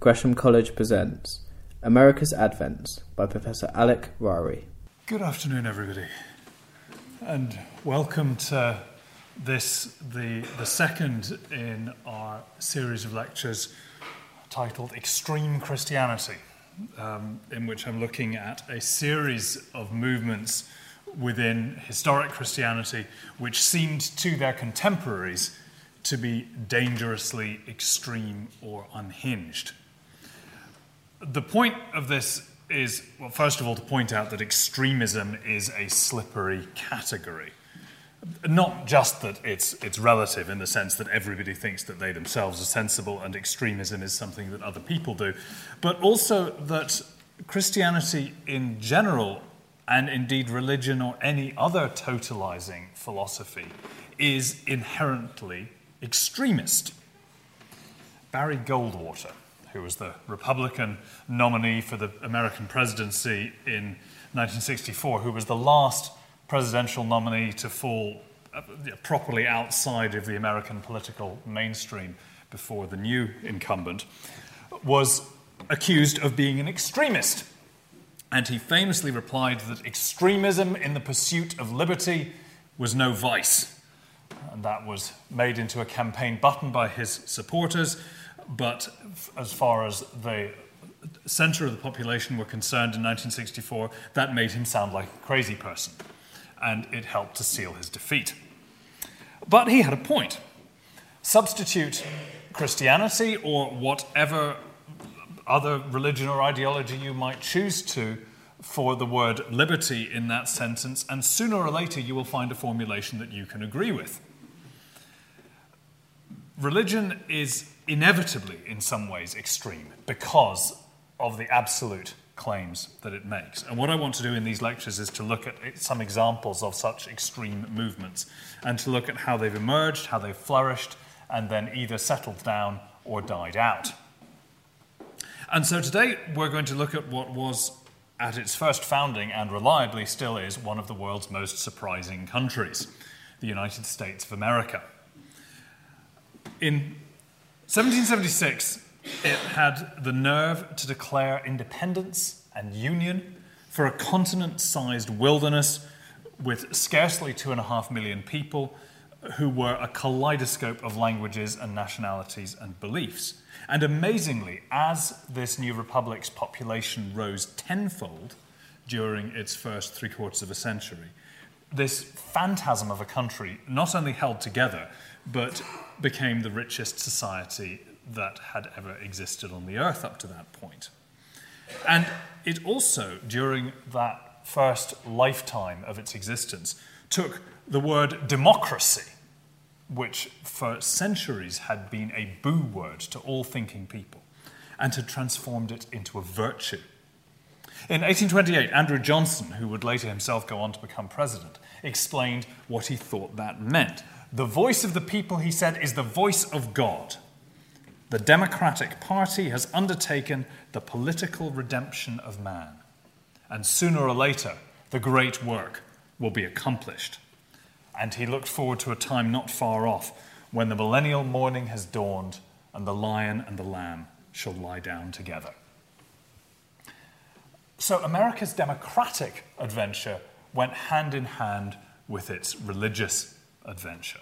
Gresham College presents America's Advents by Professor Alec Ryrie. Good afternoon, everybody, and welcome to this, the, the second in our series of lectures titled Extreme Christianity, um, in which I'm looking at a series of movements within historic Christianity which seemed to their contemporaries to be dangerously extreme or unhinged. The point of this is, well, first of all, to point out that extremism is a slippery category. Not just that it's, it's relative in the sense that everybody thinks that they themselves are sensible and extremism is something that other people do, but also that Christianity in general, and indeed religion or any other totalizing philosophy, is inherently extremist. Barry Goldwater who was the Republican nominee for the American presidency in 1964, who was the last presidential nominee to fall uh, properly outside of the American political mainstream before the new incumbent, was accused of being an extremist. And he famously replied that extremism in the pursuit of liberty was no vice. And that was made into a campaign button by his supporters but as far as the center of the population were concerned in 1964, that made him sound like a crazy person, and it helped to seal his defeat. But he had a point. Substitute Christianity or whatever other religion or ideology you might choose to for the word liberty in that sentence, and sooner or later you will find a formulation that you can agree with. Religion is inevitably, in some ways, extreme because of the absolute claims that it makes. And what I want to do in these lectures is to look at some examples of such extreme movements and to look at how they've emerged, how they've flourished, and then either settled down or died out. And so today we're going to look at what was, at its first founding and reliably still is, one of the world's most surprising countries, the United States of America. In 1776, it had the nerve to declare independence and union for a continent sized wilderness with scarcely two and a half million people who were a kaleidoscope of languages and nationalities and beliefs. And amazingly, as this new republic's population rose tenfold during its first three quarters of a century, this phantasm of a country not only held together, but became the richest society that had ever existed on the earth up to that point. And it also, during that first lifetime of its existence, took the word democracy, which for centuries had been a boo word to all thinking people, and had transformed it into a virtue. In 1828, Andrew Johnson, who would later himself go on to become president, explained what he thought that meant. The voice of the people, he said, is the voice of God. The Democratic Party has undertaken the political redemption of man. And sooner or later, the great work will be accomplished. And he looked forward to a time not far off when the millennial morning has dawned and the lion and the lamb shall lie down together. So, America's democratic adventure went hand in hand with its religious adventure.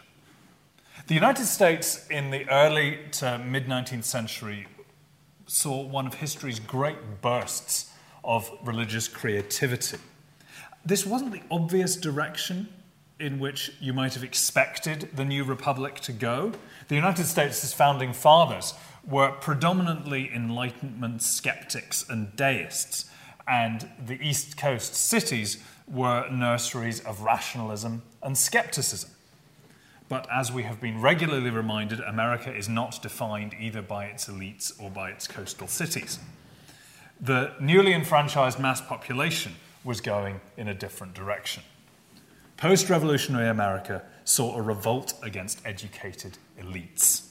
The United States in the early to mid 19th century saw one of history's great bursts of religious creativity. This wasn't the obvious direction in which you might have expected the new republic to go. The United States' founding fathers were predominantly Enlightenment skeptics and deists, and the East Coast cities were nurseries of rationalism and skepticism. But as we have been regularly reminded, America is not defined either by its elites or by its coastal cities. The newly enfranchised mass population was going in a different direction. Post revolutionary America saw a revolt against educated elites.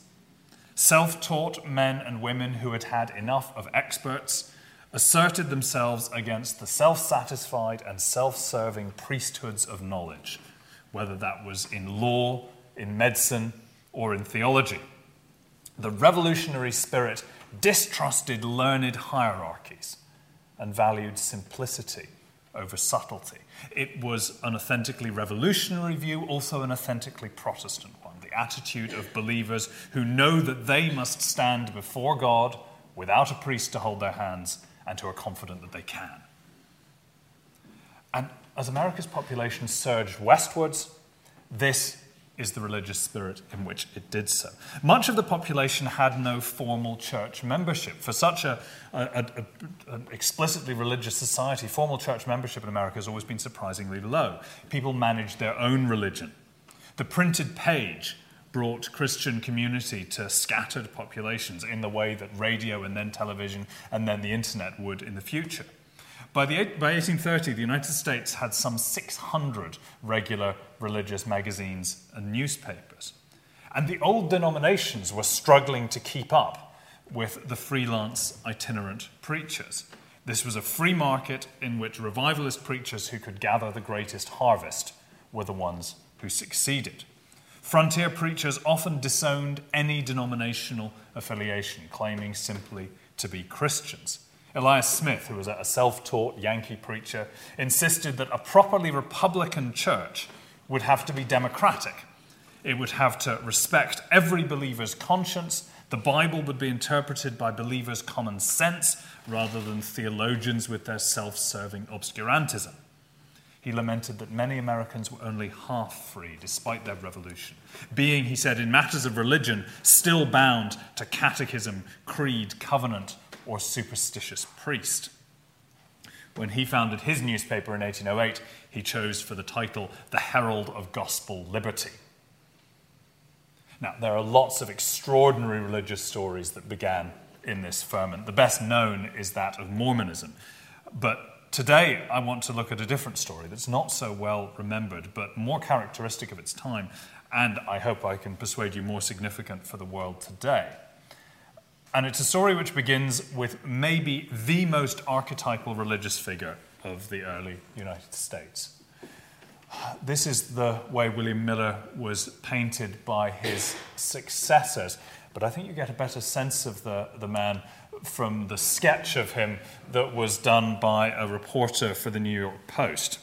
Self taught men and women who had had enough of experts asserted themselves against the self satisfied and self serving priesthoods of knowledge, whether that was in law, in medicine, or in theology. The revolutionary spirit distrusted learned hierarchies and valued simplicity over subtlety. It was an authentically revolutionary view, also an authentically Protestant one. The attitude of believers who know that they must stand before God without a priest to hold their hands and who are confident that they can. And as America's population surged westwards, this is the religious spirit in which it did so. Much of the population had no formal church membership. For such a, a, a, an explicitly religious society, formal church membership in America has always been surprisingly low. People managed their own religion. The printed page brought Christian community to scattered populations in the way that radio and then television and then the internet would in the future. By, the, by 1830, the United States had some 600 regular religious magazines and newspapers. And the old denominations were struggling to keep up with the freelance itinerant preachers. This was a free market in which revivalist preachers who could gather the greatest harvest were the ones who succeeded. Frontier preachers often disowned any denominational affiliation, claiming simply to be Christians. Elias Smith, who was a self taught Yankee preacher, insisted that a properly Republican church would have to be democratic. It would have to respect every believer's conscience. The Bible would be interpreted by believers' common sense rather than theologians with their self serving obscurantism. He lamented that many Americans were only half free despite their revolution, being, he said, in matters of religion, still bound to catechism, creed, covenant, or superstitious priest. When he founded his newspaper in 1808, he chose for the title The Herald of Gospel Liberty. Now, there are lots of extraordinary religious stories that began in this ferment. The best known is that of Mormonism. But today, I want to look at a different story that's not so well remembered, but more characteristic of its time, and I hope I can persuade you more significant for the world today. And it's a story which begins with maybe the most archetypal religious figure of the early United States. This is the way William Miller was painted by his successors, but I think you get a better sense of the, the man from the sketch of him that was done by a reporter for the New York Post.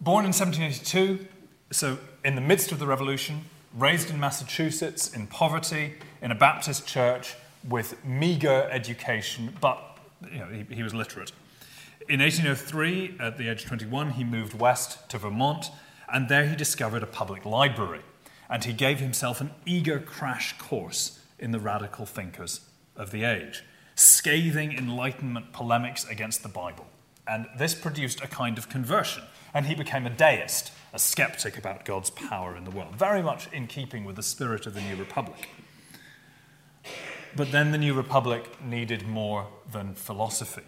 Born in 1782, so in the midst of the Revolution, raised in Massachusetts in poverty, in a Baptist church with meager education, but you know, he, he was literate. In 1803, at the age of 21, he moved west to Vermont, and there he discovered a public library. And he gave himself an eager crash course in the radical thinkers of the age, scathing Enlightenment polemics against the Bible. And this produced a kind of conversion, and he became a deist, a skeptic about God's power in the world, very much in keeping with the spirit of the New Republic. But then the New Republic needed more than philosophy.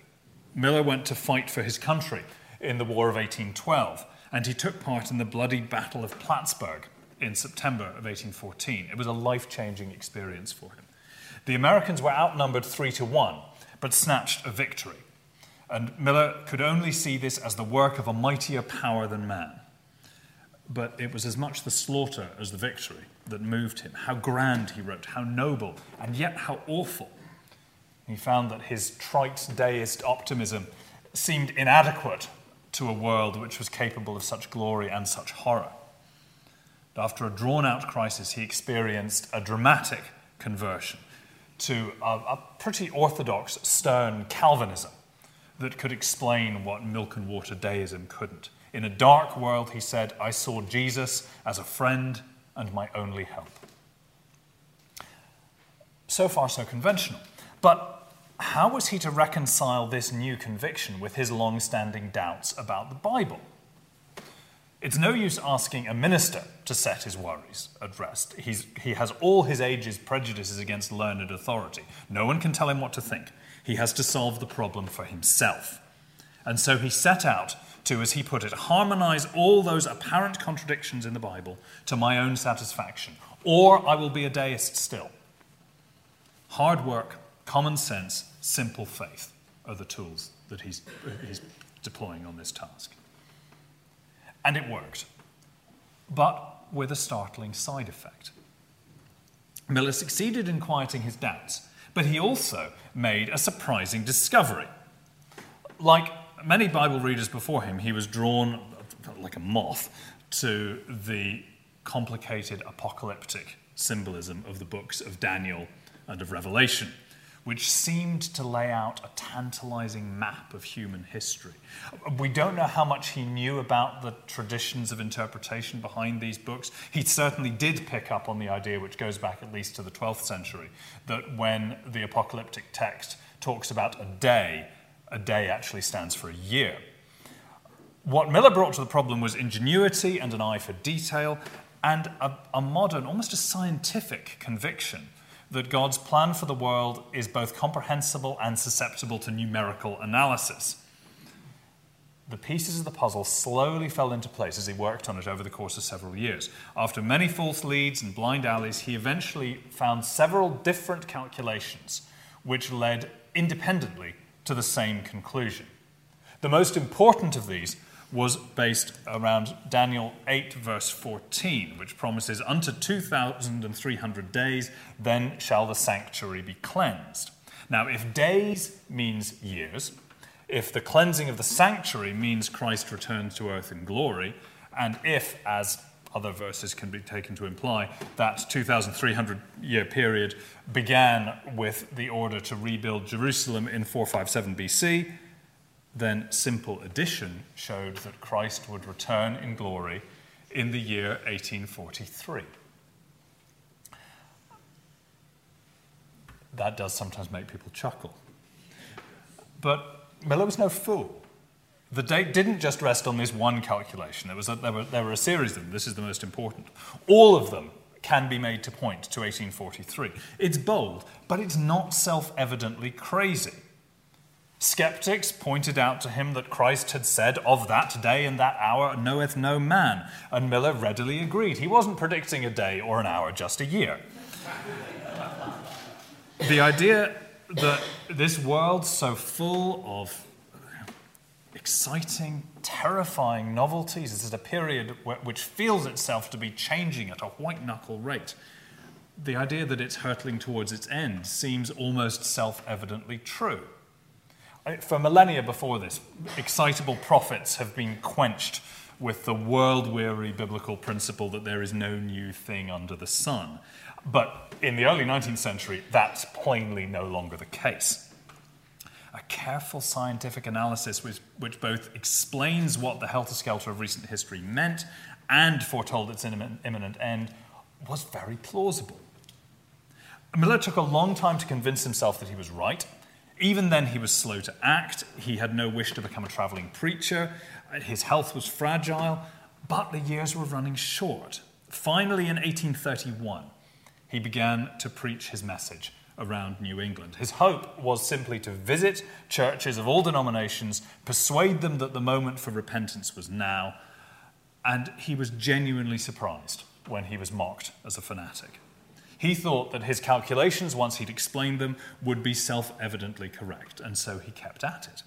Miller went to fight for his country in the War of 1812, and he took part in the bloody Battle of Plattsburgh in September of 1814. It was a life changing experience for him. The Americans were outnumbered three to one, but snatched a victory. And Miller could only see this as the work of a mightier power than man. But it was as much the slaughter as the victory that moved him. How grand, he wrote, how noble, and yet how awful. He found that his trite deist optimism seemed inadequate to a world which was capable of such glory and such horror. After a drawn out crisis, he experienced a dramatic conversion to a, a pretty orthodox, stern Calvinism that could explain what milk and water deism couldn't. In a dark world, he said, I saw Jesus as a friend and my only help. So far, so conventional. But how was he to reconcile this new conviction with his long standing doubts about the Bible? It's no use asking a minister to set his worries at rest. He's, he has all his age's prejudices against learned authority. No one can tell him what to think. He has to solve the problem for himself. And so he set out to, as he put it, harmonize all those apparent contradictions in the Bible to my own satisfaction, or I will be a deist still. Hard work, common sense, simple faith are the tools that he's, he's deploying on this task. And it worked, but with a startling side effect. Miller succeeded in quieting his doubts, but he also made a surprising discovery. Like many Bible readers before him, he was drawn like a moth to the complicated apocalyptic symbolism of the books of Daniel and of Revelation which seemed to lay out a tantalizing map of human history. We don't know how much he knew about the traditions of interpretation behind these books. He certainly did pick up on the idea, which goes back at least to the 12th century, that when the apocalyptic text talks about a day, a day actually stands for a year. What Miller brought to the problem was ingenuity and an eye for detail and a, a modern, almost a scientific conviction that God's plan for the world is both comprehensible and susceptible to numerical analysis. The pieces of the puzzle slowly fell into place as he worked on it over the course of several years. After many false leads and blind alleys, he eventually found several different calculations which led independently to the same conclusion. The most important of these was based around Daniel 8, verse 14, which promises, Unto 2,300 days, then shall the sanctuary be cleansed. Now, if days means years, if the cleansing of the sanctuary means Christ returns to earth in glory, and if, as other verses can be taken to imply, that 2,300 year period began with the order to rebuild Jerusalem in 457 BC, then simple addition showed that Christ would return in glory in the year 1843. That does sometimes make people chuckle. But Miller was no fool. The date didn't just rest on this one calculation. There, was there, were, there were a series of them. This is the most important. All of them can be made to point to 1843. It's bold, but it's not self evidently crazy. Skeptics pointed out to him that Christ had said, Of that day and that hour knoweth no man. And Miller readily agreed. He wasn't predicting a day or an hour, just a year. the idea that this world so full of exciting, terrifying novelties, is a period which feels itself to be changing at a white knuckle rate. The idea that it's hurtling towards its end seems almost self evidently true. For millennia before this, excitable prophets have been quenched with the world weary biblical principle that there is no new thing under the sun. But in the early 19th century, that's plainly no longer the case. A careful scientific analysis which, which both explains what the helter skelter of recent history meant and foretold its imminent end was very plausible. Miller took a long time to convince himself that he was right. Even then, he was slow to act. He had no wish to become a traveling preacher. His health was fragile, but the years were running short. Finally, in 1831, he began to preach his message around New England. His hope was simply to visit churches of all denominations, persuade them that the moment for repentance was now, and he was genuinely surprised when he was mocked as a fanatic. He thought that his calculations, once he'd explained them, would be self evidently correct, and so he kept at it.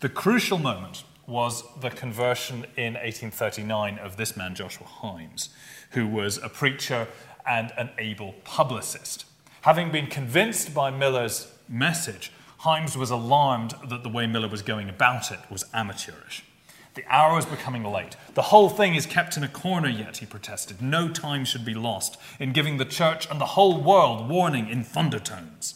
The crucial moment was the conversion in 1839 of this man, Joshua Himes, who was a preacher and an able publicist. Having been convinced by Miller's message, Himes was alarmed that the way Miller was going about it was amateurish. The hour is becoming late. The whole thing is kept in a corner yet, he protested. No time should be lost in giving the church and the whole world warning in thundertones.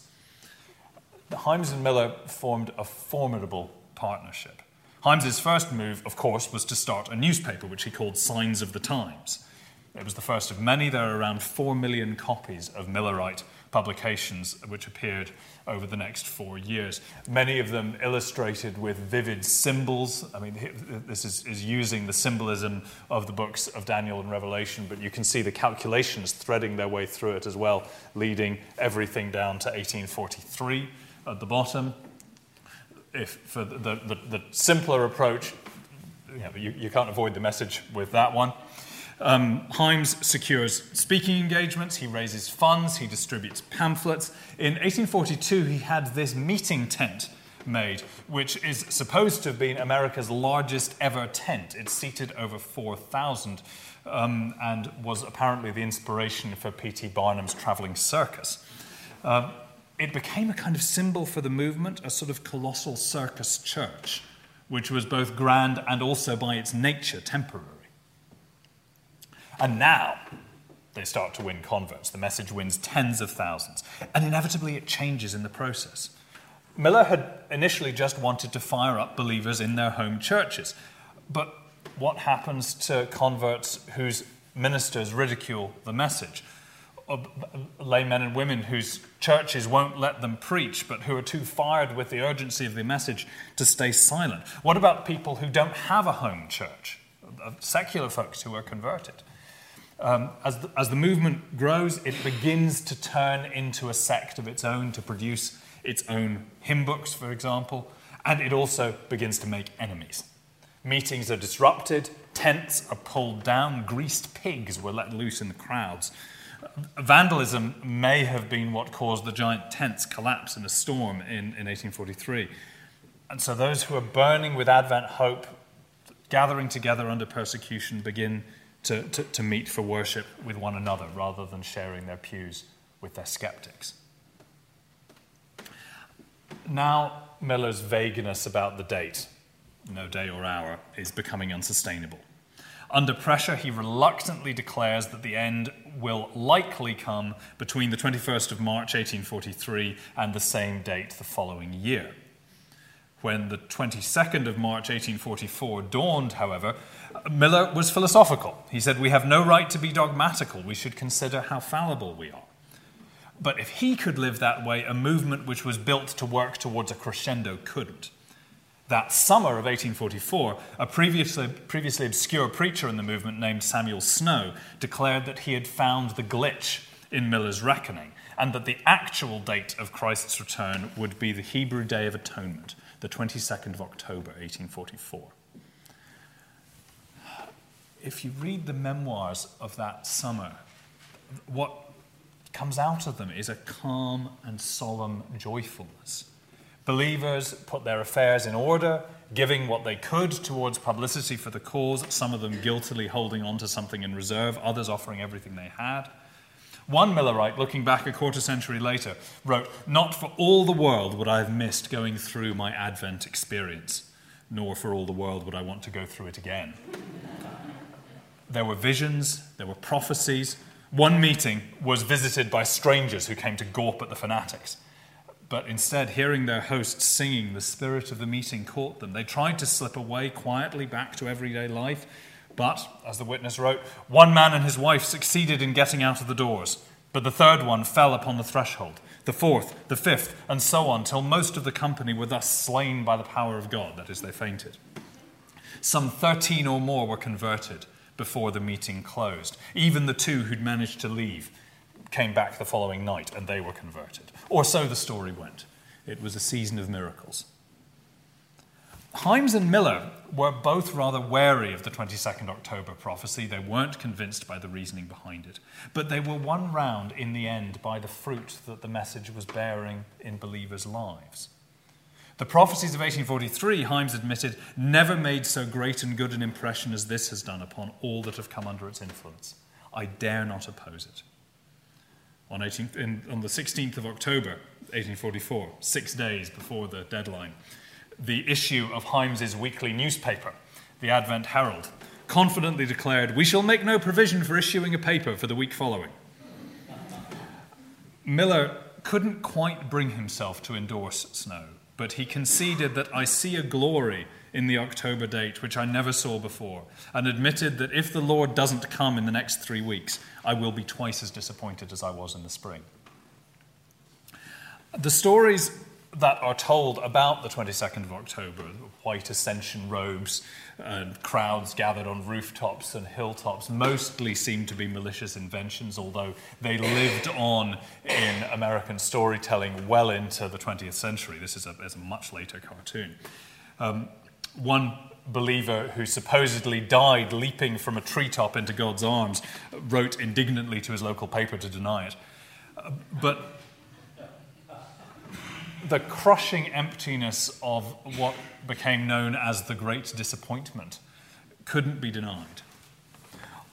Himes and Miller formed a formidable partnership. Himes's first move, of course, was to start a newspaper which he called Signs of the Times. It was the first of many. There are around four million copies of Millerite publications which appeared over the next four years. Many of them illustrated with vivid symbols. I mean, this is, is using the symbolism of the books of Daniel and Revelation, but you can see the calculations threading their way through it as well, leading everything down to 1843 at the bottom. If for the, the, the simpler approach, you, know, you, you can't avoid the message with that one. Um, Himes secures speaking engagements, he raises funds, he distributes pamphlets. In 1842, he had this meeting tent made, which is supposed to have been America's largest ever tent. It seated over 4,000 um, and was apparently the inspiration for P.T. Barnum's traveling circus. Uh, it became a kind of symbol for the movement, a sort of colossal circus church, which was both grand and also by its nature temporary. And now they start to win converts. The message wins tens of thousands, and inevitably it changes in the process. Miller had initially just wanted to fire up believers in their home churches. But what happens to converts whose ministers ridicule the message? Uh, laymen and women whose churches won't let them preach, but who are too fired with the urgency of the message to stay silent? What about people who don't have a home church, uh, secular folks who are converted? Um, as, the, as the movement grows, it begins to turn into a sect of its own to produce its own hymn books, for example, and it also begins to make enemies. Meetings are disrupted, tents are pulled down, greased pigs were let loose in the crowds. Vandalism may have been what caused the giant tents collapse in a storm in, in 1843. And so those who are burning with Advent hope, gathering together under persecution, begin to, to, to meet for worship with one another rather than sharing their pews with their skeptics. Now, Miller's vagueness about the date, no day or hour, is becoming unsustainable. Under pressure, he reluctantly declares that the end will likely come between the 21st of March 1843 and the same date the following year. When the 22nd of March 1844 dawned, however, Miller was philosophical. He said, We have no right to be dogmatical. We should consider how fallible we are. But if he could live that way, a movement which was built to work towards a crescendo couldn't. That summer of 1844, a previously, previously obscure preacher in the movement named Samuel Snow declared that he had found the glitch in Miller's reckoning and that the actual date of Christ's return would be the Hebrew Day of Atonement, the 22nd of October, 1844. If you read the memoirs of that summer, what comes out of them is a calm and solemn joyfulness. Believers put their affairs in order, giving what they could towards publicity for the cause, some of them guiltily holding on to something in reserve, others offering everything they had. One Millerite, looking back a quarter century later, wrote, Not for all the world would I have missed going through my Advent experience, nor for all the world would I want to go through it again. There were visions, there were prophecies, one meeting was visited by strangers who came to gawp at the fanatics. But instead, hearing their host singing, the spirit of the meeting caught them. They tried to slip away quietly back to everyday life, but, as the witness wrote, one man and his wife succeeded in getting out of the doors, but the third one fell upon the threshold, the fourth, the fifth, and so on, till most of the company were thus slain by the power of God, that is, they fainted. Some thirteen or more were converted before the meeting closed. Even the two who'd managed to leave came back the following night and they were converted. Or so the story went. It was a season of miracles. Himes and Miller were both rather wary of the 22nd October prophecy. They weren't convinced by the reasoning behind it. But they were won round in the end by the fruit that the message was bearing in believers' lives. The prophecies of 1843, Himes admitted, never made so great and good an impression as this has done upon all that have come under its influence. I dare not oppose it. On, 18, in, on the 16th of October, 1844, six days before the deadline, the issue of Himes's weekly newspaper, the Advent Herald, confidently declared, We shall make no provision for issuing a paper for the week following. Miller couldn't quite bring himself to endorse Snow but he conceded that I see a glory in the October date which I never saw before, and admitted that if the Lord doesn't come in the next three weeks, I will be twice as disappointed as I was in the spring. The stories that are told about the 22nd of October, white ascension robes and crowds gathered on rooftops and hilltops, mostly seem to be malicious inventions, although they lived on in American storytelling well into the 20th century. This is a, is a much later cartoon. Um, one believer who supposedly died leaping from a treetop into God's arms wrote indignantly to his local paper to deny it. Uh, but the crushing emptiness of what became known as the Great Disappointment couldn't be denied.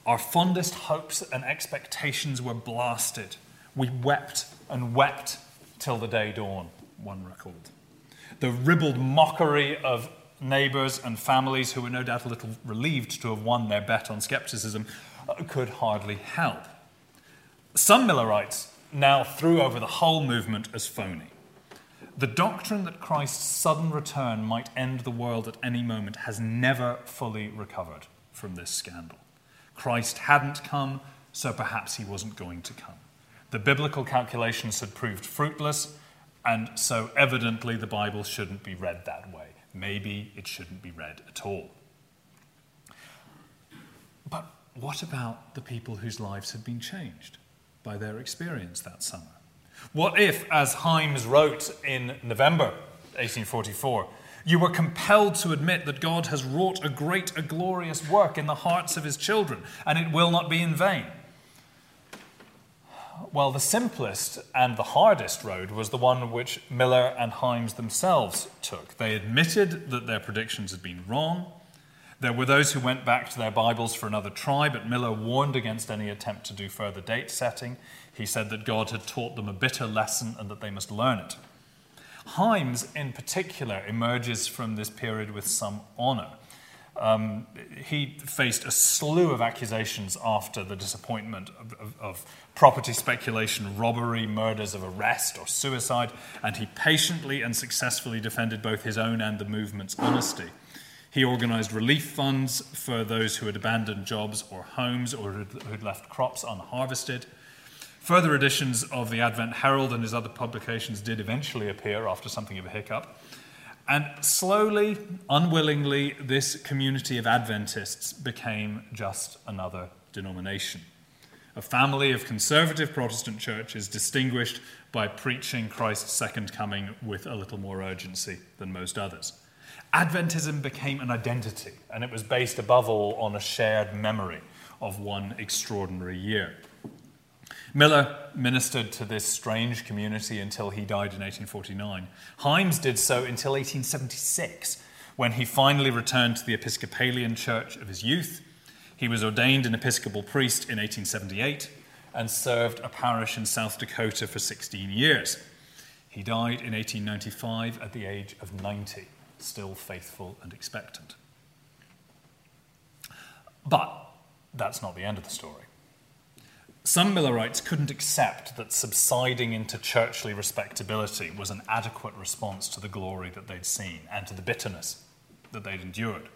Our fondest hopes and expectations were blasted. We wept and wept till the day dawn, one recalled. The ribald mockery of neighbours and families who were no doubt a little relieved to have won their bet on scepticism uh, could hardly help. Some Millerites now threw over the whole movement as phony. The doctrine that Christ's sudden return might end the world at any moment has never fully recovered from this scandal. Christ hadn't come, so perhaps he wasn't going to come. The biblical calculations had proved fruitless, and so evidently the Bible shouldn't be read that way. Maybe it shouldn't be read at all. But what about the people whose lives had been changed by their experience that summer? What if, as Himes wrote in November 1844, you were compelled to admit that God has wrought a great, a glorious work in the hearts of his children, and it will not be in vain? Well, the simplest and the hardest road was the one which Miller and Himes themselves took. They admitted that their predictions had been wrong. There were those who went back to their Bibles for another try, but Miller warned against any attempt to do further date setting. He said that God had taught them a bitter lesson and that they must learn it. Himes, in particular, emerges from this period with some honour. Um, he faced a slew of accusations after the disappointment of, of, of, property speculation, robbery, murders of arrest, or suicide, and he patiently and successfully defended both his own and the movement's honesty. He organized relief funds for those who had abandoned jobs or homes or who had left crops unharvested. Further editions of the Advent Herald and his other publications did eventually appear after something of a hiccup. And slowly, unwillingly, this community of Adventists became just another denomination. A family of conservative Protestant churches distinguished by preaching Christ's second coming with a little more urgency than most others. Adventism became an identity, and it was based above all on a shared memory of one extraordinary year. Miller ministered to this strange community until he died in 1849. Himes did so until 1876, when he finally returned to the Episcopalian church of his youth. He was ordained an Episcopal priest in 1878 and served a parish in South Dakota for 16 years. He died in 1895 at the age of 90, still faithful and expectant. But that's not the end of the story. Some Millerites couldn't accept that subsiding into churchly respectability was an adequate response to the glory that they'd seen and to the bitterness that they'd endured.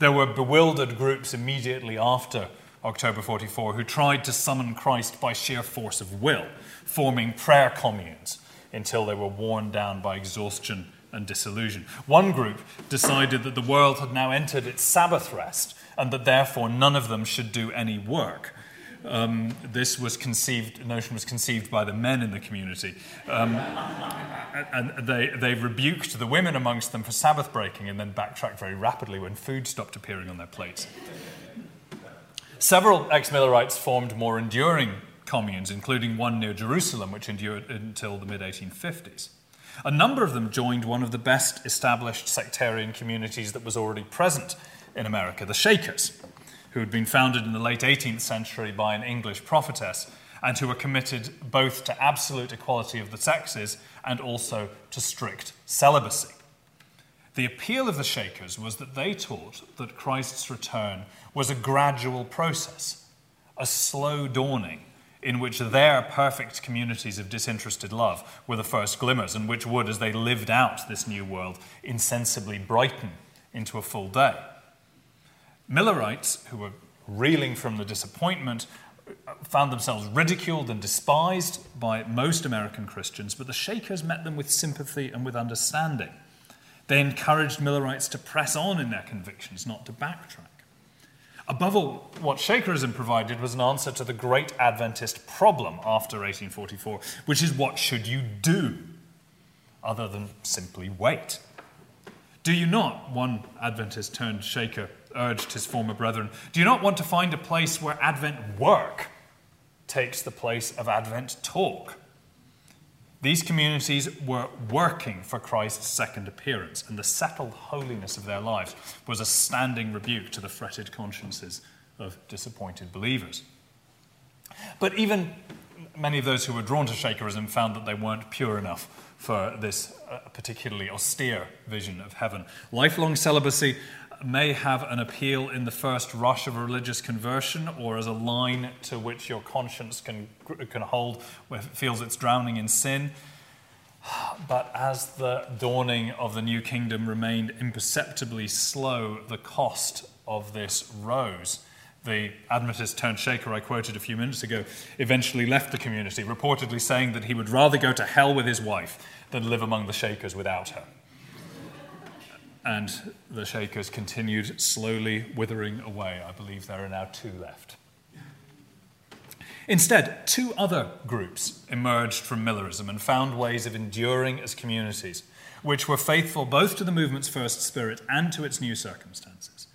There were bewildered groups immediately after October 44 who tried to summon Christ by sheer force of will, forming prayer communes until they were worn down by exhaustion and disillusion. One group decided that the world had now entered its Sabbath rest and that therefore none of them should do any work. Um, this was conceived, notion was conceived by the men in the community. Um, and they, they rebuked the women amongst them for Sabbath breaking and then backtracked very rapidly when food stopped appearing on their plates. Several ex Millerites formed more enduring communes, including one near Jerusalem, which endured until the mid 1850s. A number of them joined one of the best established sectarian communities that was already present in America, the Shakers who had been founded in the late 18th century by an English prophetess and who were committed both to absolute equality of the sexes and also to strict celibacy. The appeal of the Shakers was that they taught that Christ's return was a gradual process, a slow dawning in which their perfect communities of disinterested love were the first glimmers, and which would, as they lived out this new world, insensibly brighten into a full day. Millerites, who were reeling from the disappointment, found themselves ridiculed and despised by most American Christians, but the Shakers met them with sympathy and with understanding. They encouraged Millerites to press on in their convictions, not to backtrack. Above all, what Shakerism provided was an answer to the great Adventist problem after 1844, which is what should you do other than simply wait? Do you not, one Adventist turned Shaker urged his former brethren, Do you not want to find a place where Advent work takes the place of Advent talk? These communities were working for Christ's second appearance, and the settled holiness of their lives was a standing rebuke to the fretted consciences of disappointed believers. But even many of those who were drawn to Shakerism found that they weren't pure enough for this uh, particularly austere vision of heaven. Lifelong celibacy may have an appeal in the first rush of a religious conversion or as a line to which your conscience can, can hold when it feels it's drowning in sin. But as the dawning of the new kingdom remained imperceptibly slow, the cost of this rose. The Adventist turned Shaker I quoted a few minutes ago eventually left the community, reportedly saying that he would rather go to hell with his wife than live among the Shakers without her and the Shakers continued slowly withering away. I believe there are now two left. Instead, two other groups emerged from Millerism and found ways of enduring as communities, which were faithful both to the movement's first spirit and to its new circumstances.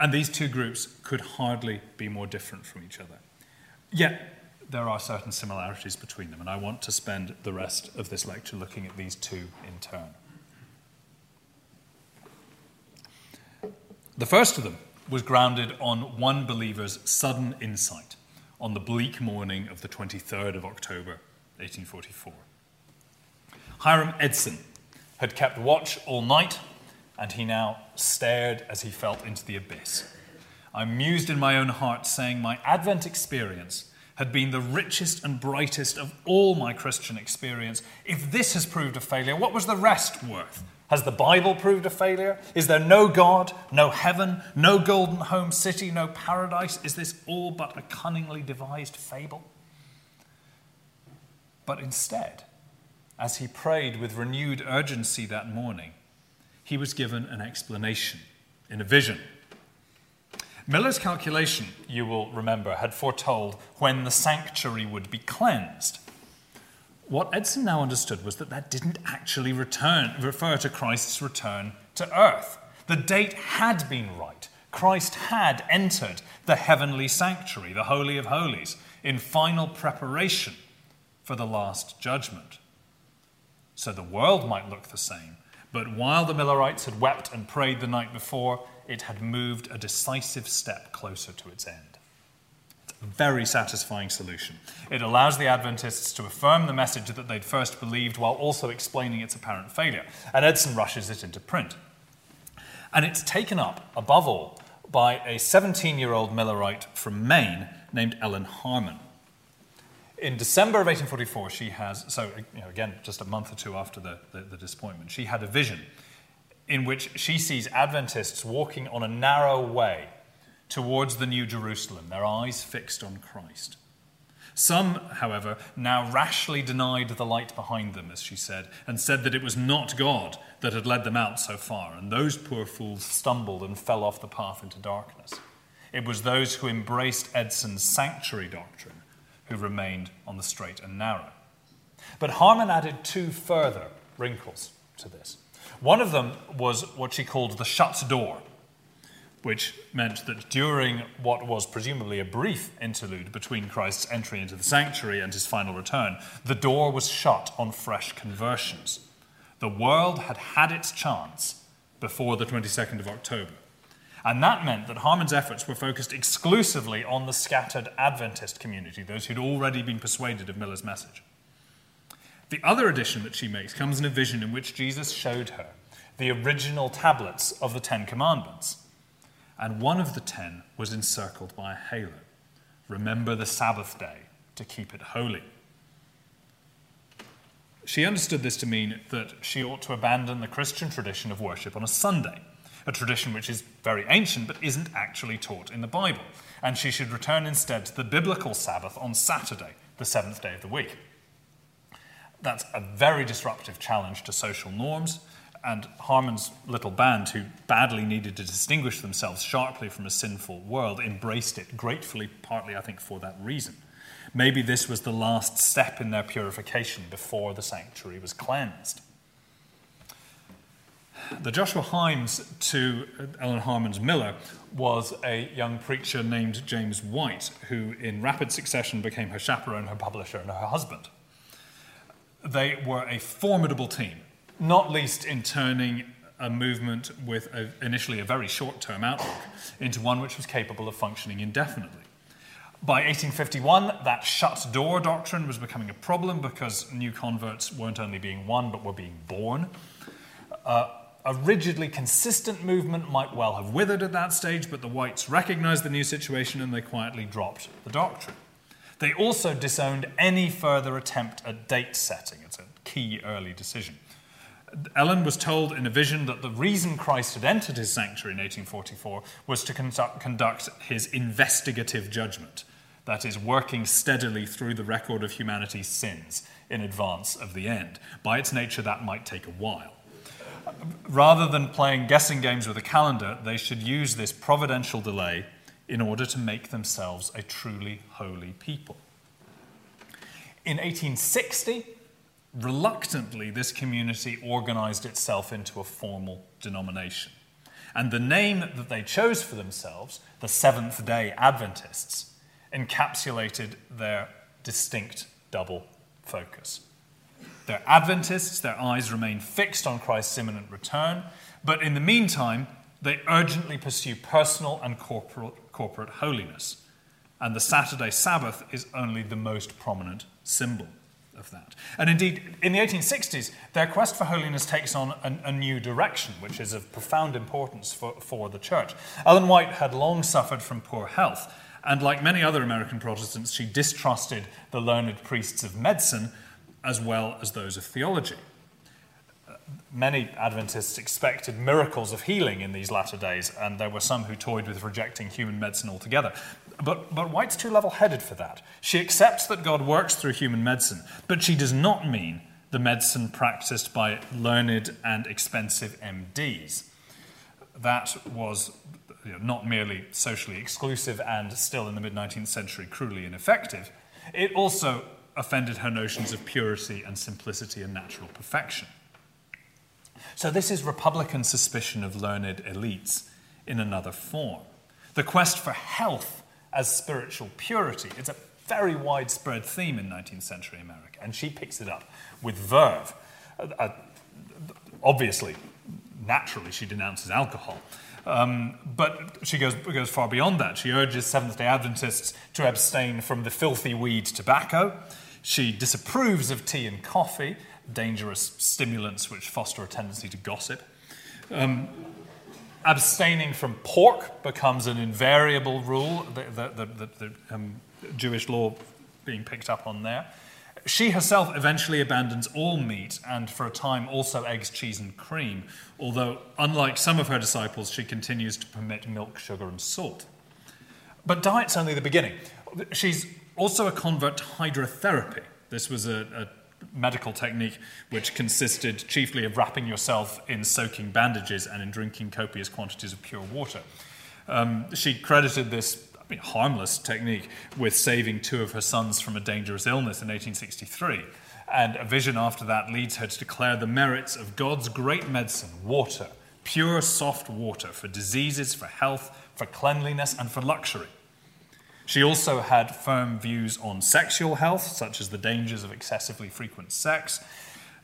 And these two groups could hardly be more different from each other. Yet, there are certain similarities between them, and I want to spend the rest of this lecture looking at these two in turn. The first of them was grounded on one believer's sudden insight on the bleak morning of the 23rd of October, 1844. Hiram Edson had kept watch all night, and he now stared as he felt into the abyss. I mused in my own heart, saying, My Advent experience had been the richest and brightest of all my Christian experience. If this has proved a failure, what was the rest worth? Has the Bible proved a failure? Is there no God, no heaven, no golden home city, no paradise? Is this all but a cunningly devised fable? But instead, as he prayed with renewed urgency that morning, he was given an explanation in a vision. Miller's calculation, you will remember, had foretold when the sanctuary would be cleansed. What Edson now understood was that that didn't actually return, refer to Christ's return to earth. The date had been right. Christ had entered the heavenly sanctuary, the Holy of Holies, in final preparation for the last judgment. So the world might look the same, but while the Millerites had wept and prayed the night before, it had moved a decisive step closer to its end very satisfying solution. It allows the Adventists to affirm the message that they'd first believed while also explaining its apparent failure. And Edson rushes it into print. And it's taken up, above all, by a 17 year old Millerite from Maine named Ellen Harmon. In December of 1844, she has, so you know, again, just a month or two after the, the, the disappointment, she had a vision in which she sees Adventists walking on a narrow way towards the New Jerusalem, their eyes fixed on Christ. Some, however, now rashly denied the light behind them, as she said, and said that it was not God that had led them out so far, and those poor fools stumbled and fell off the path into darkness. It was those who embraced Edson's sanctuary doctrine who remained on the straight and narrow. But Harmon added two further wrinkles to this. One of them was what she called the shut door which meant that during what was presumably a brief interlude between Christ's entry into the sanctuary and his final return, the door was shut on fresh conversions. The world had had its chance before the 22nd of October. And that meant that Harmon's efforts were focused exclusively on the scattered Adventist community, those who'd already been persuaded of Miller's message. The other addition that she makes comes in a vision in which Jesus showed her the original tablets of the Ten Commandments and one of the ten was encircled by a halo. Remember the Sabbath day to keep it holy. She understood this to mean that she ought to abandon the Christian tradition of worship on a Sunday, a tradition which is very ancient but isn't actually taught in the Bible, and she should return instead to the biblical Sabbath on Saturday, the seventh day of the week. That's a very disruptive challenge to social norms and Harmon's little band, who badly needed to distinguish themselves sharply from a sinful world, embraced it gratefully, partly, I think, for that reason. Maybe this was the last step in their purification before the sanctuary was cleansed. The Joshua Himes to Ellen Harmon's Miller was a young preacher named James White, who in rapid succession became her chaperone, her publisher, and her husband. they were a formidable team, not least in turning a movement with a, initially a very short term outlook into one which was capable of functioning indefinitely. By 1851, that shut door doctrine was becoming a problem because new converts weren't only being won but were being born. Uh, a rigidly consistent movement might well have withered at that stage, but the whites recognized the new situation and they quietly dropped the doctrine. They also disowned any further attempt at date setting. It's a key early decision. Ellen was told in a vision that the reason Christ had entered his sanctuary in 1844 was to conduct his investigative judgment, that is, working steadily through the record of humanity's sins in advance of the end. By its nature, that might take a while. Rather than playing guessing games with a calendar, they should use this providential delay in order to make themselves a truly holy people. In 1860, reluctantly, this community organized itself into a formal denomination. And the name that they chose for themselves, the Seventh day Adventists, encapsulated their distinct double focus. They're Adventists, their eyes remain fixed on Christ's imminent return, but in the meantime, they urgently pursue personal and corporate, corporate holiness. And the Saturday Sabbath is only the most prominent symbol of that. And indeed, in the 1860s, their quest for holiness takes on a, a, new direction, which is of profound importance for, for the church. Ellen White had long suffered from poor health, and like many other American Protestants, she distrusted the learned priests of medicine as well as those of theology. Uh, many Adventists expected miracles of healing in these latter days, and there were some who toyed with rejecting human medicine altogether. But, but White's too level headed for that. She accepts that God works through human medicine, but she does not mean the medicine practiced by learned and expensive MDs. That was you know, not merely socially exclusive and still in the mid 19th century cruelly ineffective, it also offended her notions of purity and simplicity and natural perfection. So, this is Republican suspicion of learned elites in another form. The quest for health as spiritual purity. It's a very widespread theme in 19th century America, and she picks it up with verve. Uh, uh, obviously, naturally, she denounces alcohol. Um, but she goes, goes far beyond that. She urges Seventh day Adventists to abstain from the filthy weed tobacco. She disapproves of tea and coffee, dangerous stimulants which foster a tendency to gossip. Um, abstaining from pork becomes an invariable rule, the, the, the, the um, Jewish law being picked up on there. She herself eventually abandons all meat and, for a time, also eggs, cheese, and cream, although, unlike some of her disciples, she continues to permit milk, sugar, and salt. But diet's only the beginning. She's also a convert to hydrotherapy. This was a, a medical technique which consisted chiefly of wrapping yourself in soaking bandages and in drinking copious quantities of pure water. Um, she credited this I mean, harmless technique with saving two of her sons from a dangerous illness in 1863. And a vision after that leads her to declare the merits of God's great medicine, water, pure, soft water, for diseases, for health, for cleanliness, and for luxury. She also had firm views on sexual health, such as the dangers of excessively frequent sex.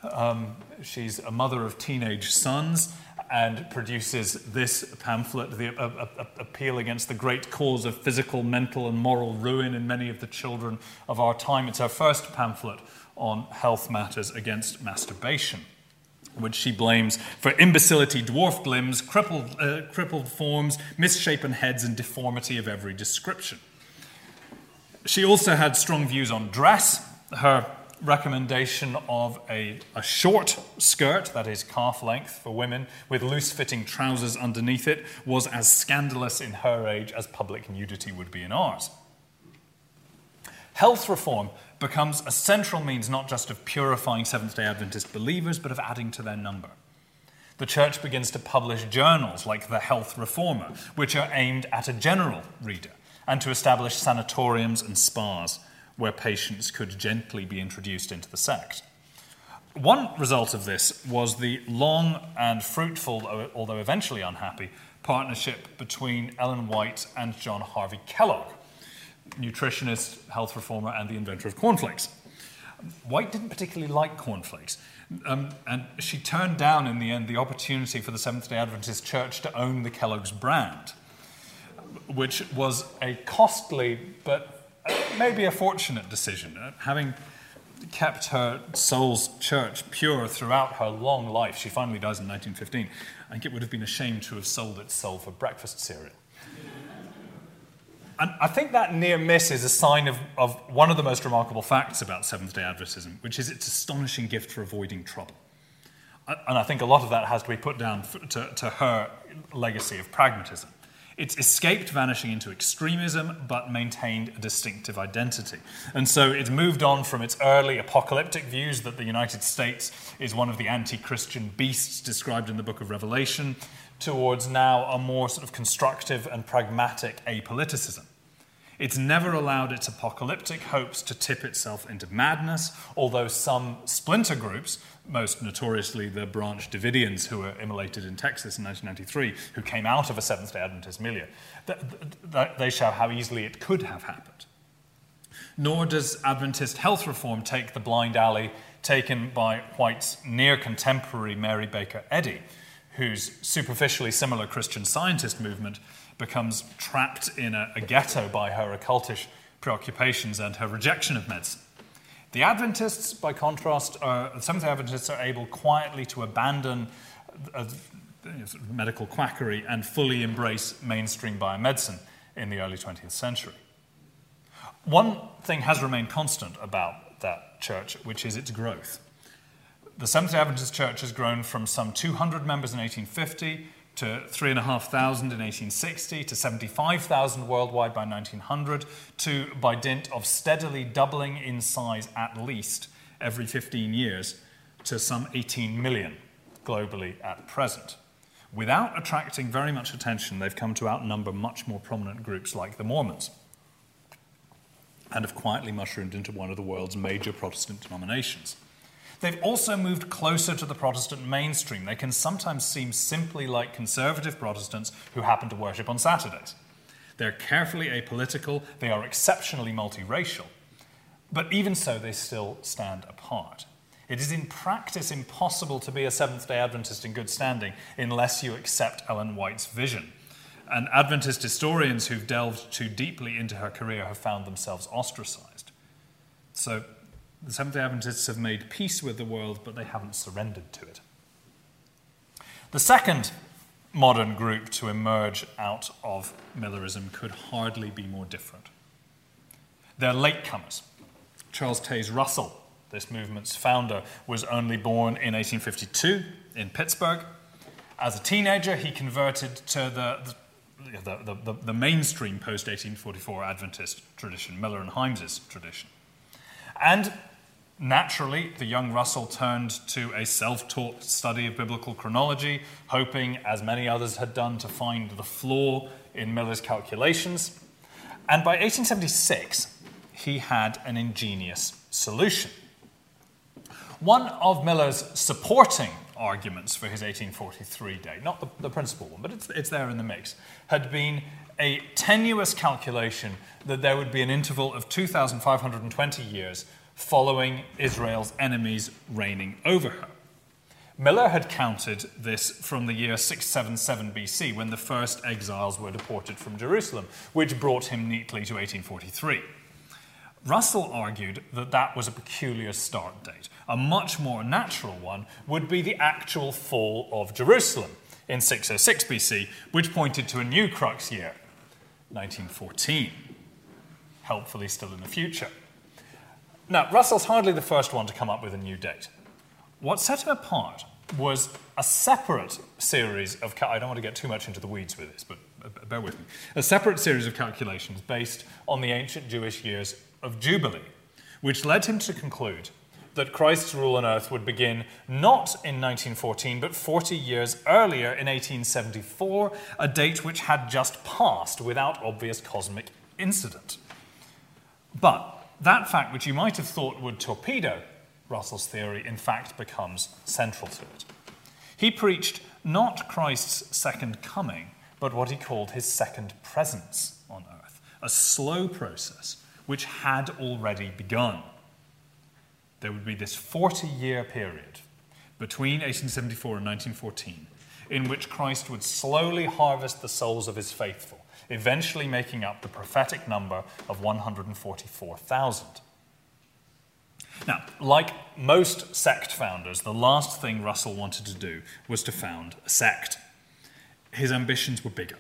Um, she's a mother of teenage sons and produces this pamphlet, The Appeal Against the Great Cause of Physical, Mental, and Moral Ruin in Many of the Children of Our Time. It's her first pamphlet on health matters against masturbation which she blames for imbecility, dwarfed limbs, crippled, uh, crippled forms, misshapen heads, and deformity of every description. She also had strong views on dress. Her recommendation of a, a short skirt, that is calf length for women, with loose fitting trousers underneath it, was as scandalous in her age as public nudity would be in ours. Health reform becomes a central means not just of purifying Seventh day Adventist believers, but of adding to their number. The church begins to publish journals like the Health Reformer, which are aimed at a general reader and to establish sanatoriums and spas where patients could gently be introduced into the sect. One result of this was the long and fruitful, although eventually unhappy, partnership between Ellen White and John Harvey Kellogg, nutritionist, health reformer, and the inventor of cornflakes. White didn't particularly like cornflakes. Um, and she turned down in the end the opportunity for the Seventh day Adventist Church to own the Kellogg's brand, which was a costly but maybe a fortunate decision. Uh, having kept her soul's church pure throughout her long life, she finally dies in 1915. I think it would have been a shame to have sold its soul for breakfast cereal. And I think that near miss is a sign of, of one of the most remarkable facts about Seventh day Adventism, which is its astonishing gift for avoiding trouble. And I think a lot of that has to be put down to, to her legacy of pragmatism. It's escaped vanishing into extremism, but maintained a distinctive identity. And so it's moved on from its early apocalyptic views that the United States is one of the anti Christian beasts described in the book of Revelation towards now a more sort of constructive and pragmatic apoliticism. It's never allowed its apocalyptic hopes to tip itself into madness, although some splinter groups, most notoriously the Branch Davidians who were immolated in Texas in 1993, who came out of a Seventh day Adventist milieu, they show how easily it could have happened. Nor does Adventist health reform take the blind alley taken by White's near contemporary Mary Baker Eddy, whose superficially similar Christian scientist movement becomes trapped in a, a ghetto by her occultish preoccupations and her rejection of medicine. The Adventists, by contrast, some of the Adventists are able quietly to abandon uh, medical quackery and fully embrace mainstream biomedicine in the early 20th century. One thing has remained constant about that church, which is its growth. The Seventh day Adventist Church has grown from some 200 members in 1850 to 3,500 in 1860, to 75,000 worldwide by 1900, to, by dint of steadily doubling in size at least every 15 years, to some 18 million globally at present. Without attracting very much attention, they've come to outnumber much more prominent groups like the Mormons and have quietly mushroomed into one of the world's major Protestant denominations. They've also moved closer to the Protestant mainstream. They can sometimes seem simply like conservative Protestants who happen to worship on Saturdays. They're carefully apolitical, they are exceptionally multiracial, but even so, they still stand apart. It is in practice impossible to be a Seventh day Adventist in good standing unless you accept Ellen White's vision. And Adventist historians who've delved too deeply into her career have found themselves ostracized. So the Seventh day Adventists have made peace with the world, but they haven't surrendered to it. The second modern group to emerge out of Millerism could hardly be more different. They're latecomers. Charles Taze Russell, this movement's founder, was only born in 1852 in Pittsburgh. As a teenager, he converted to the, the, the, the, the mainstream post 1844 Adventist tradition, Miller and Himes's tradition. And Naturally, the young Russell turned to a self taught study of biblical chronology, hoping, as many others had done, to find the flaw in Miller's calculations. And by 1876, he had an ingenious solution. One of Miller's supporting arguments for his 1843 date, not the, the principal one, but it's, it's there in the mix, had been a tenuous calculation that there would be an interval of 2,520 years following Israel's enemies reigning over her. Miller had counted this from the year 677 BC, when the first exiles were deported from Jerusalem, which brought him neatly to 1843. Russell argued that that was a peculiar start date. A much more natural one would be the actual fall of Jerusalem in 606 BC, which pointed to a new crux year, 1914, helpfully still in the future. Now, Russell's hardly the first one to come up with a new date. What set him apart was a separate series of, I don't want to get too much into the weeds with this, but bear with me, a separate series of calculations based on the ancient Jewish years of Jubilee, which led him to conclude that Christ's rule on earth would begin not in 1914, but 40 years earlier in 1874, a date which had just passed without obvious cosmic incident. But that fact, which you might have thought would torpedo Russell's theory, in fact becomes central to it. He preached not Christ's second coming, but what he called his second presence on earth, a slow process which had already begun. there would be this 40 year period between 1874 and 1914 in which Christ would slowly harvest the souls of his faithful, eventually making up the prophetic number of 144,000. Now, like most sect founders, the last thing Russell wanted to do was to found a sect. His ambitions were bigger.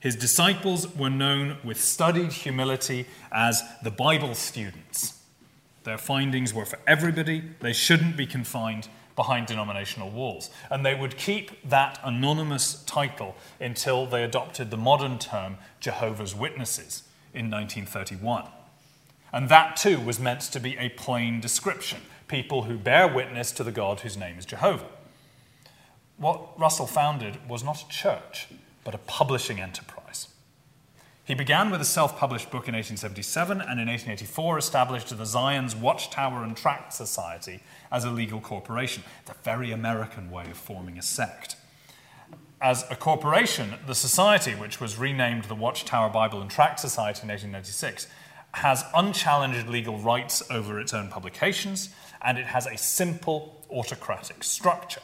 His disciples were known with studied humility as the Bible students. Their findings were for everybody, they shouldn't be confined behind denominational walls. And they would keep that anonymous title until they adopted the modern term Jehovah's Witnesses in 1931. And that too was meant to be a plain description people who bear witness to the God whose name is Jehovah. What Russell founded was not a church, but a publishing enterprise. He began with a self published book in 1877 and in 1884 established the Zion's Watchtower and Tract Society as a legal corporation, the very American way of forming a sect. As a corporation, the society, which was renamed the Watchtower Bible and Tract Society in 1896, has unchallenged legal rights over its own publications, and it has a simple autocratic structure.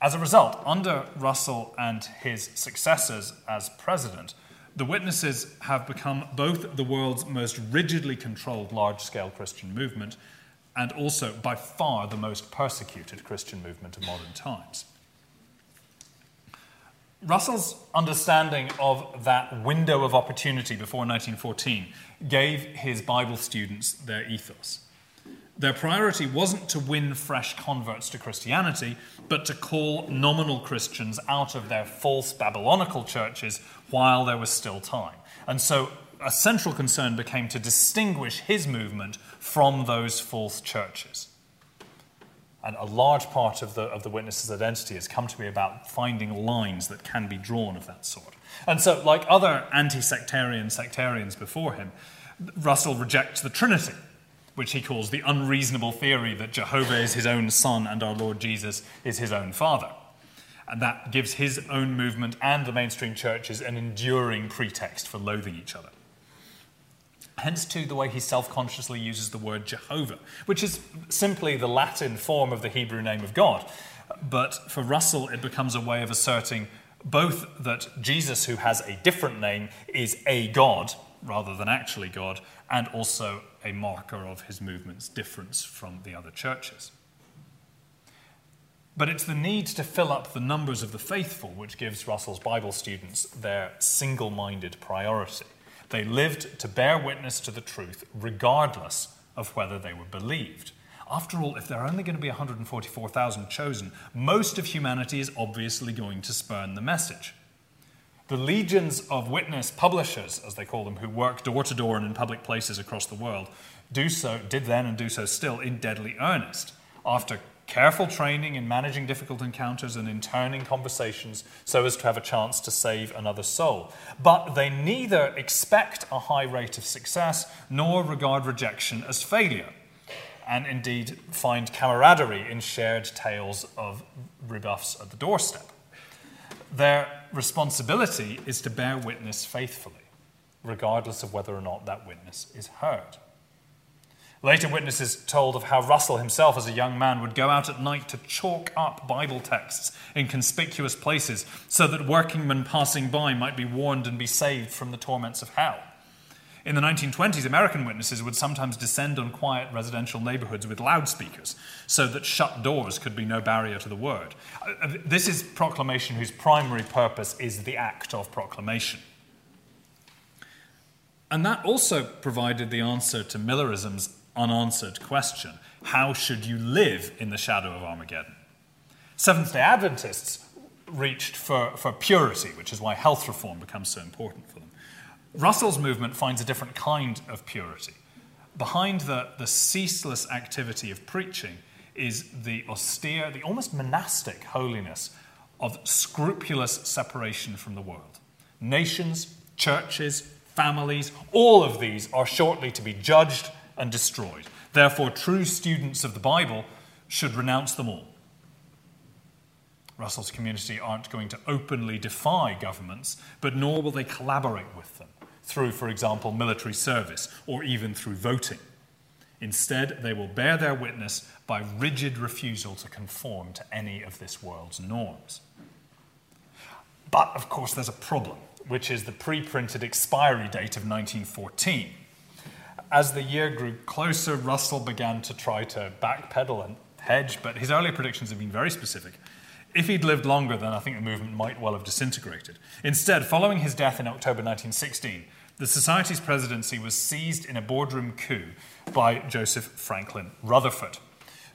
As a result, under Russell and his successors as president, the witnesses have become both the world's most rigidly controlled large scale Christian movement and also by far the most persecuted Christian movement of modern times. Russell's understanding of that window of opportunity before 1914 gave his Bible students their ethos. Their priority wasn't to win fresh converts to Christianity, but to call nominal Christians out of their false Babylonical churches while there was still time. And so a central concern became to distinguish his movement from those false churches. And a large part of the, of the witness's identity has come to be about finding lines that can be drawn of that sort. And so, like other anti sectarian sectarians before him, Russell rejects the Trinity which he calls the unreasonable theory that Jehovah is his own son and our Lord Jesus is his own father. And that gives his own movement and the mainstream churches an enduring pretext for loathing each other. Hence, too, the way he self consciously uses the word Jehovah, which is simply the Latin form of the Hebrew name of God. But for Russell, it becomes a way of asserting both that Jesus, who has a different name, is a God rather than actually God, and also a marker of his movement's difference from the other churches. But it's the need to fill up the numbers of the faithful which gives Russell's Bible students their single minded priority. They lived to bear witness to the truth regardless of whether they were believed. After all, if there are only going to be 144,000 chosen, most of humanity is obviously going to spurn the message. The legions of witness publishers, as they call them, who work door to door and in public places across the world, do so, did then and do so still in deadly earnest. After careful training in managing difficult encounters and in turning conversations so as to have a chance to save another soul. But they neither expect a high rate of success nor regard rejection as failure, and indeed find camaraderie in shared tales of rebuffs at the doorstep. Their responsibility is to bear witness faithfully, regardless of whether or not that witness is heard. Later witnesses told of how Russell himself, as a young man, would go out at night to chalk up Bible texts in conspicuous places so that workingmen passing by might be warned and be saved from the torments of hell. In the 1920s, American witnesses would sometimes descend on quiet residential neighborhoods with loudspeakers so that shut doors could be no barrier to the word. Uh, this is proclamation whose primary purpose is the act of proclamation. And that also provided the answer to Millerism's unanswered question how should you live in the shadow of Armageddon? Seventh day Adventists reached for, for purity, which is why health reform becomes so important for them. Russell's movement finds a different kind of purity. Behind the, the ceaseless activity of preaching is the austere, the almost monastic holiness of scrupulous separation from the world. Nations, churches, families, all of these are shortly to be judged and destroyed. Therefore, true students of the Bible should renounce them all. Russell's community aren't going to openly defy governments, but nor will they collaborate with them through, for example, military service or even through voting. Instead, they will bear their witness by rigid refusal to conform to any of this world's norms. But, of course, there's a problem, which is the pre printed expiry date of 1914. As the year grew closer, Russell began to try to backpedal and hedge, but his earlier predictions have been very specific. If he'd lived longer, then I think the movement might well have disintegrated. Instead, following his death in October 1916, the Society's presidency was seized in a boardroom coup by Joseph Franklin Rutherford,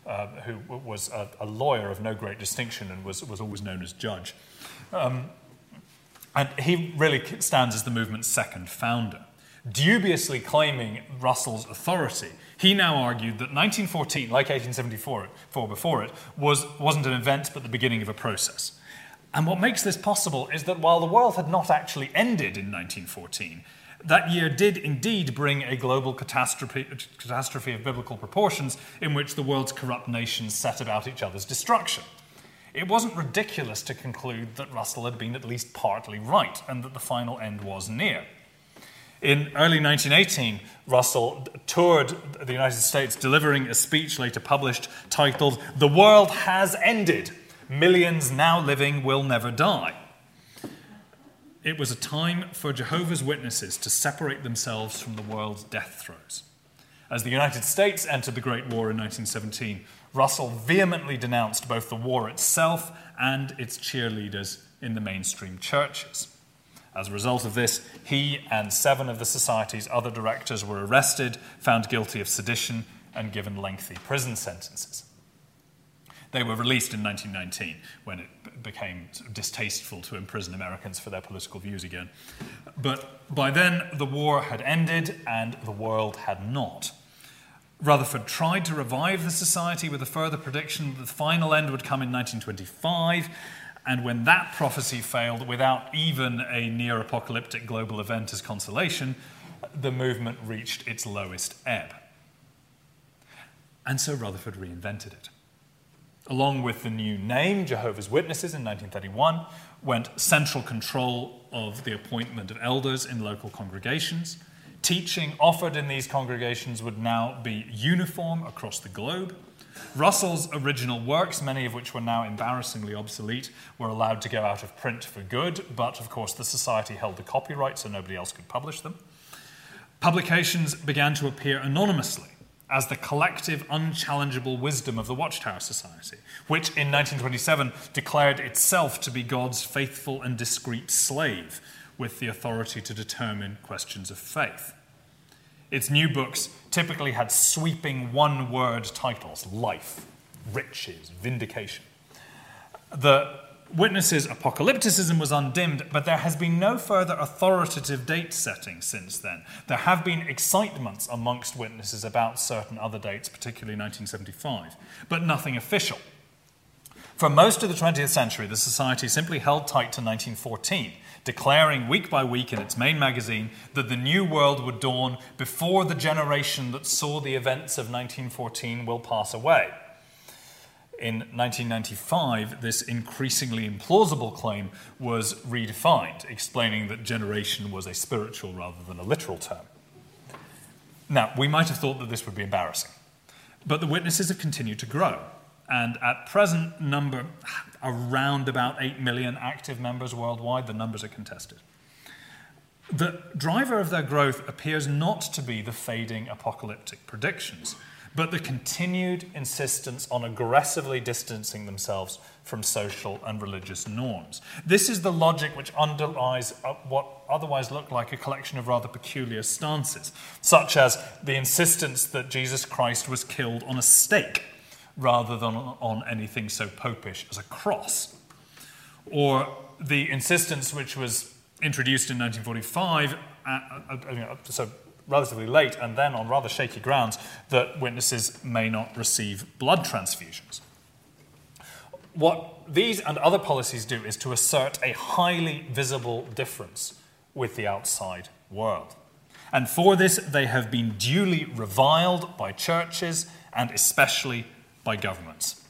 uh, who was a, a, lawyer of no great distinction and was, was always known as judge. Um, and he really stands as the movement's second founder. Dubiously claiming Russell's authority, he now argued that 1914, like 1874 before it, was, wasn't an event but the beginning of a process. And what makes this possible is that while the world had not actually ended in 1914, that year did indeed bring a global catastrophe, catastrophe of biblical proportions in which the world's corrupt nations set about each other's destruction. It wasn't ridiculous to conclude that Russell had been at least partly right and that the final end was near. In early 1918, Russell toured the United States delivering a speech later published titled, The World Has Ended. Millions now living will never die. It was a time for Jehovah's Witnesses to separate themselves from the world's death throes. As the United States entered the Great War in 1917, Russell vehemently denounced both the war itself and its cheerleaders in the mainstream churches. As a result of this, he and seven of the Society's other directors were arrested, found guilty of sedition, and given lengthy prison sentences. They were released in 1919 when it became distasteful to imprison Americans for their political views again. But by then, the war had ended and the world had not. Rutherford tried to revive the society with a further prediction that the final end would come in 1925. And when that prophecy failed, without even a near apocalyptic global event as consolation, the movement reached its lowest ebb. And so Rutherford reinvented it. Along with the new name, Jehovah's Witnesses, in 1931, went central control of the appointment of elders in local congregations. Teaching offered in these congregations would now be uniform across the globe. Russell's original works, many of which were now embarrassingly obsolete, were allowed to go out of print for good, but of course the Society held the copyright so nobody else could publish them. Publications began to appear anonymously as the collective, unchallengeable wisdom of the Watchtower Society, which in 1927 declared itself to be God's faithful and discreet slave with the authority to determine questions of faith. Its new books typically had sweeping one word titles life, riches, vindication. The Witnesses' apocalypticism was undimmed, but there has been no further authoritative date setting since then. There have been excitements amongst witnesses about certain other dates, particularly 1975, but nothing official. For most of the 20th century, the Society simply held tight to 1914, declaring week by week in its main magazine that the new world would dawn before the generation that saw the events of 1914 will pass away in 1995, this increasingly implausible claim was redefined, explaining that generation was a spiritual rather than a literal term. Now, we might have thought that this would be embarrassing, but the witnesses have continued to grow, and at present number around about 8 million active members worldwide. The numbers are contested. The driver of their growth appears not to be the fading apocalyptic predictions but the continued insistence on aggressively distancing themselves from social and religious norms. This is the logic which underlies uh, what otherwise look like a collection of rather peculiar stances, such as the insistence that Jesus Christ was killed on a stake rather than on anything so popish as a cross, or the insistence which was introduced in 1945, uh, uh, uh, so relatively late and then on rather shaky grounds that witnesses may not receive blood transfusions. What these and other policies do is to assert a highly visible difference with the outside world. And for this, they have been duly reviled by churches and especially by governments.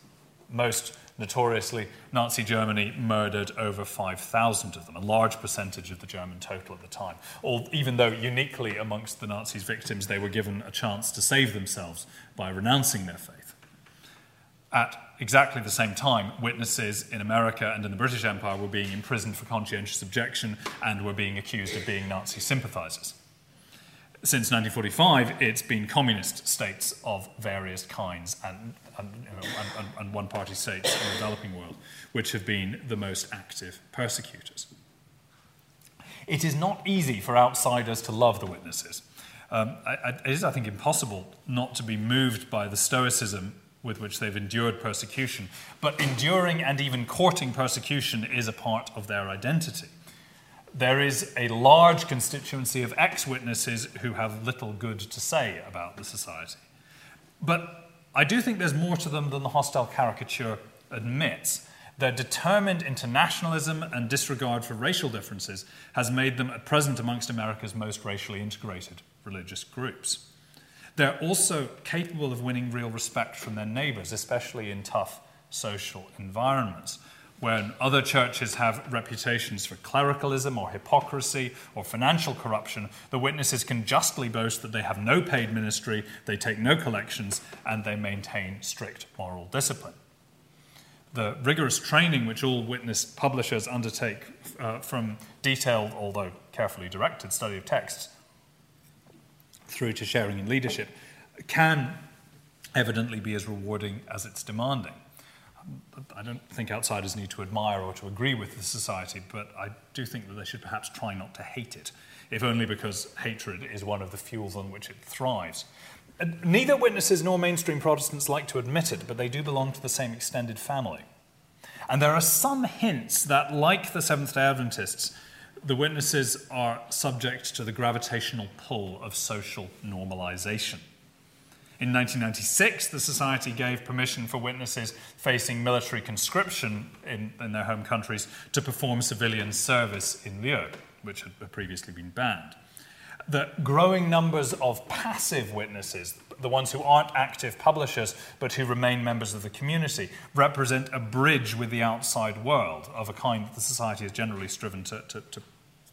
Most Notoriously, Nazi Germany murdered over 5,000 of them, a large percentage of the German total at the time. All, even though uniquely amongst the Nazis' victims, they were given a chance to save themselves by renouncing their faith. At exactly the same time, witnesses in America and in the British Empire were being imprisoned for conscientious objection and were being accused of being Nazi sympathizers. Since 1945, it's been communist states of various kinds and, and, you know, and, and one party states in the developing world which have been the most active persecutors. It is not easy for outsiders to love the witnesses. Um, it is, I think, impossible not to be moved by the stoicism with which they've endured persecution. But enduring and even courting persecution is a part of their identity there is a large constituency of ex witnesses who have little good to say about the society. But I do think there's more to them than the hostile caricature admits. Their determined internationalism and disregard for racial differences has made them at present amongst America's most racially integrated religious groups. They're also capable of winning real respect from their neighbors, especially in tough social environments when other churches have reputations for clericalism or hypocrisy or financial corruption, the witnesses can justly boast that they have no paid ministry, they take no collections, and they maintain strict moral discipline. The rigorous training which all witness publishers undertake uh, from detailed, although carefully directed, study of texts through to sharing in leadership can evidently be as rewarding as it's demanding. I don't think outsiders need to admire or to agree with the society, but I do think that they should perhaps try not to hate it, if only because hatred is one of the fuels on which it thrives. Neither witnesses nor mainstream Protestants like to admit it, but they do belong to the same extended family. And there are some hints that, like the Seventh day Adventists, the witnesses are subject to the gravitational pull of social normalization. In 1996, the Society gave permission for witnesses facing military conscription in, in their home countries to perform civilian service in Lyon, which had previously been banned. The growing numbers of passive witnesses, the ones who aren't active publishers but who remain members of the community, represent a bridge with the outside world of a kind that the Society has generally striven to, to, to,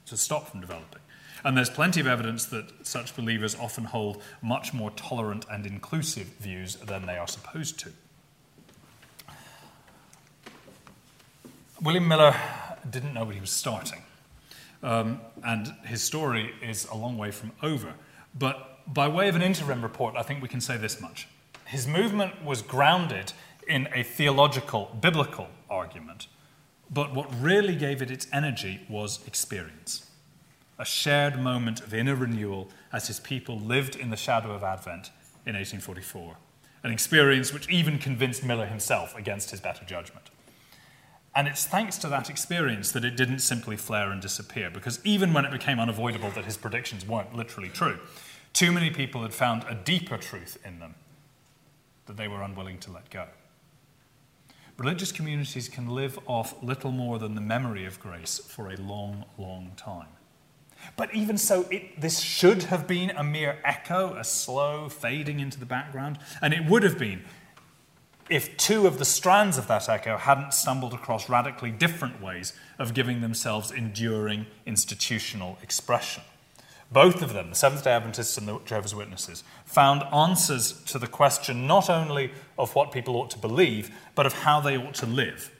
to stop from developing. And there's plenty of evidence that such believers often hold much more tolerant and inclusive views than they are supposed to. William Miller didn't know what he was starting. Um, and his story is a long way from over. But by way of an interim report, I think we can say this much. His movement was grounded in a theological, biblical argument, but what really gave it its energy was experience a shared moment of inner renewal as his people lived in the shadow of Advent in 1844, an experience which even convinced Miller himself against his better judgment. And it's thanks to that experience that it didn't simply flare and disappear, because even when it became unavoidable that his predictions weren't literally true, too many people had found a deeper truth in them that they were unwilling to let go. Religious communities can live off little more than the memory of grace for a long, long time. But even so, it, this should have been a mere echo, a slow fading into the background. And it would have been if two of the strands of that echo hadn't stumbled across radically different ways of giving themselves enduring institutional expression. Both of them, the Seventh day Adventists and the Jehovah's Witnesses, found answers to the question not only of what people ought to believe, but of how they ought to live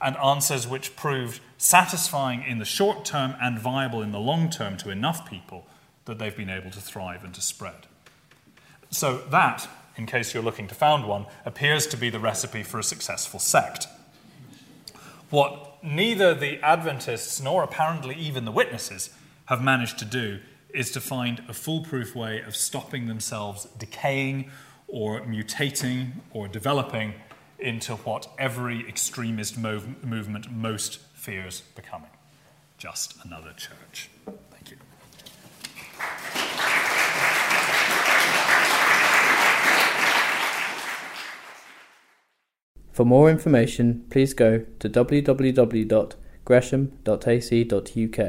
and answers which proved satisfying in the short term and viable in the long term to enough people that they've been able to thrive and to spread. So, that, in case you're looking to found one, appears to be the recipe for a successful sect. What neither the Adventists nor apparently even the witnesses have managed to do is to find a foolproof way of stopping themselves decaying or mutating or developing into what every extremist mov- movement most fears becoming just another church. Thank you. For more information, please go to www.gresham.ac.uk.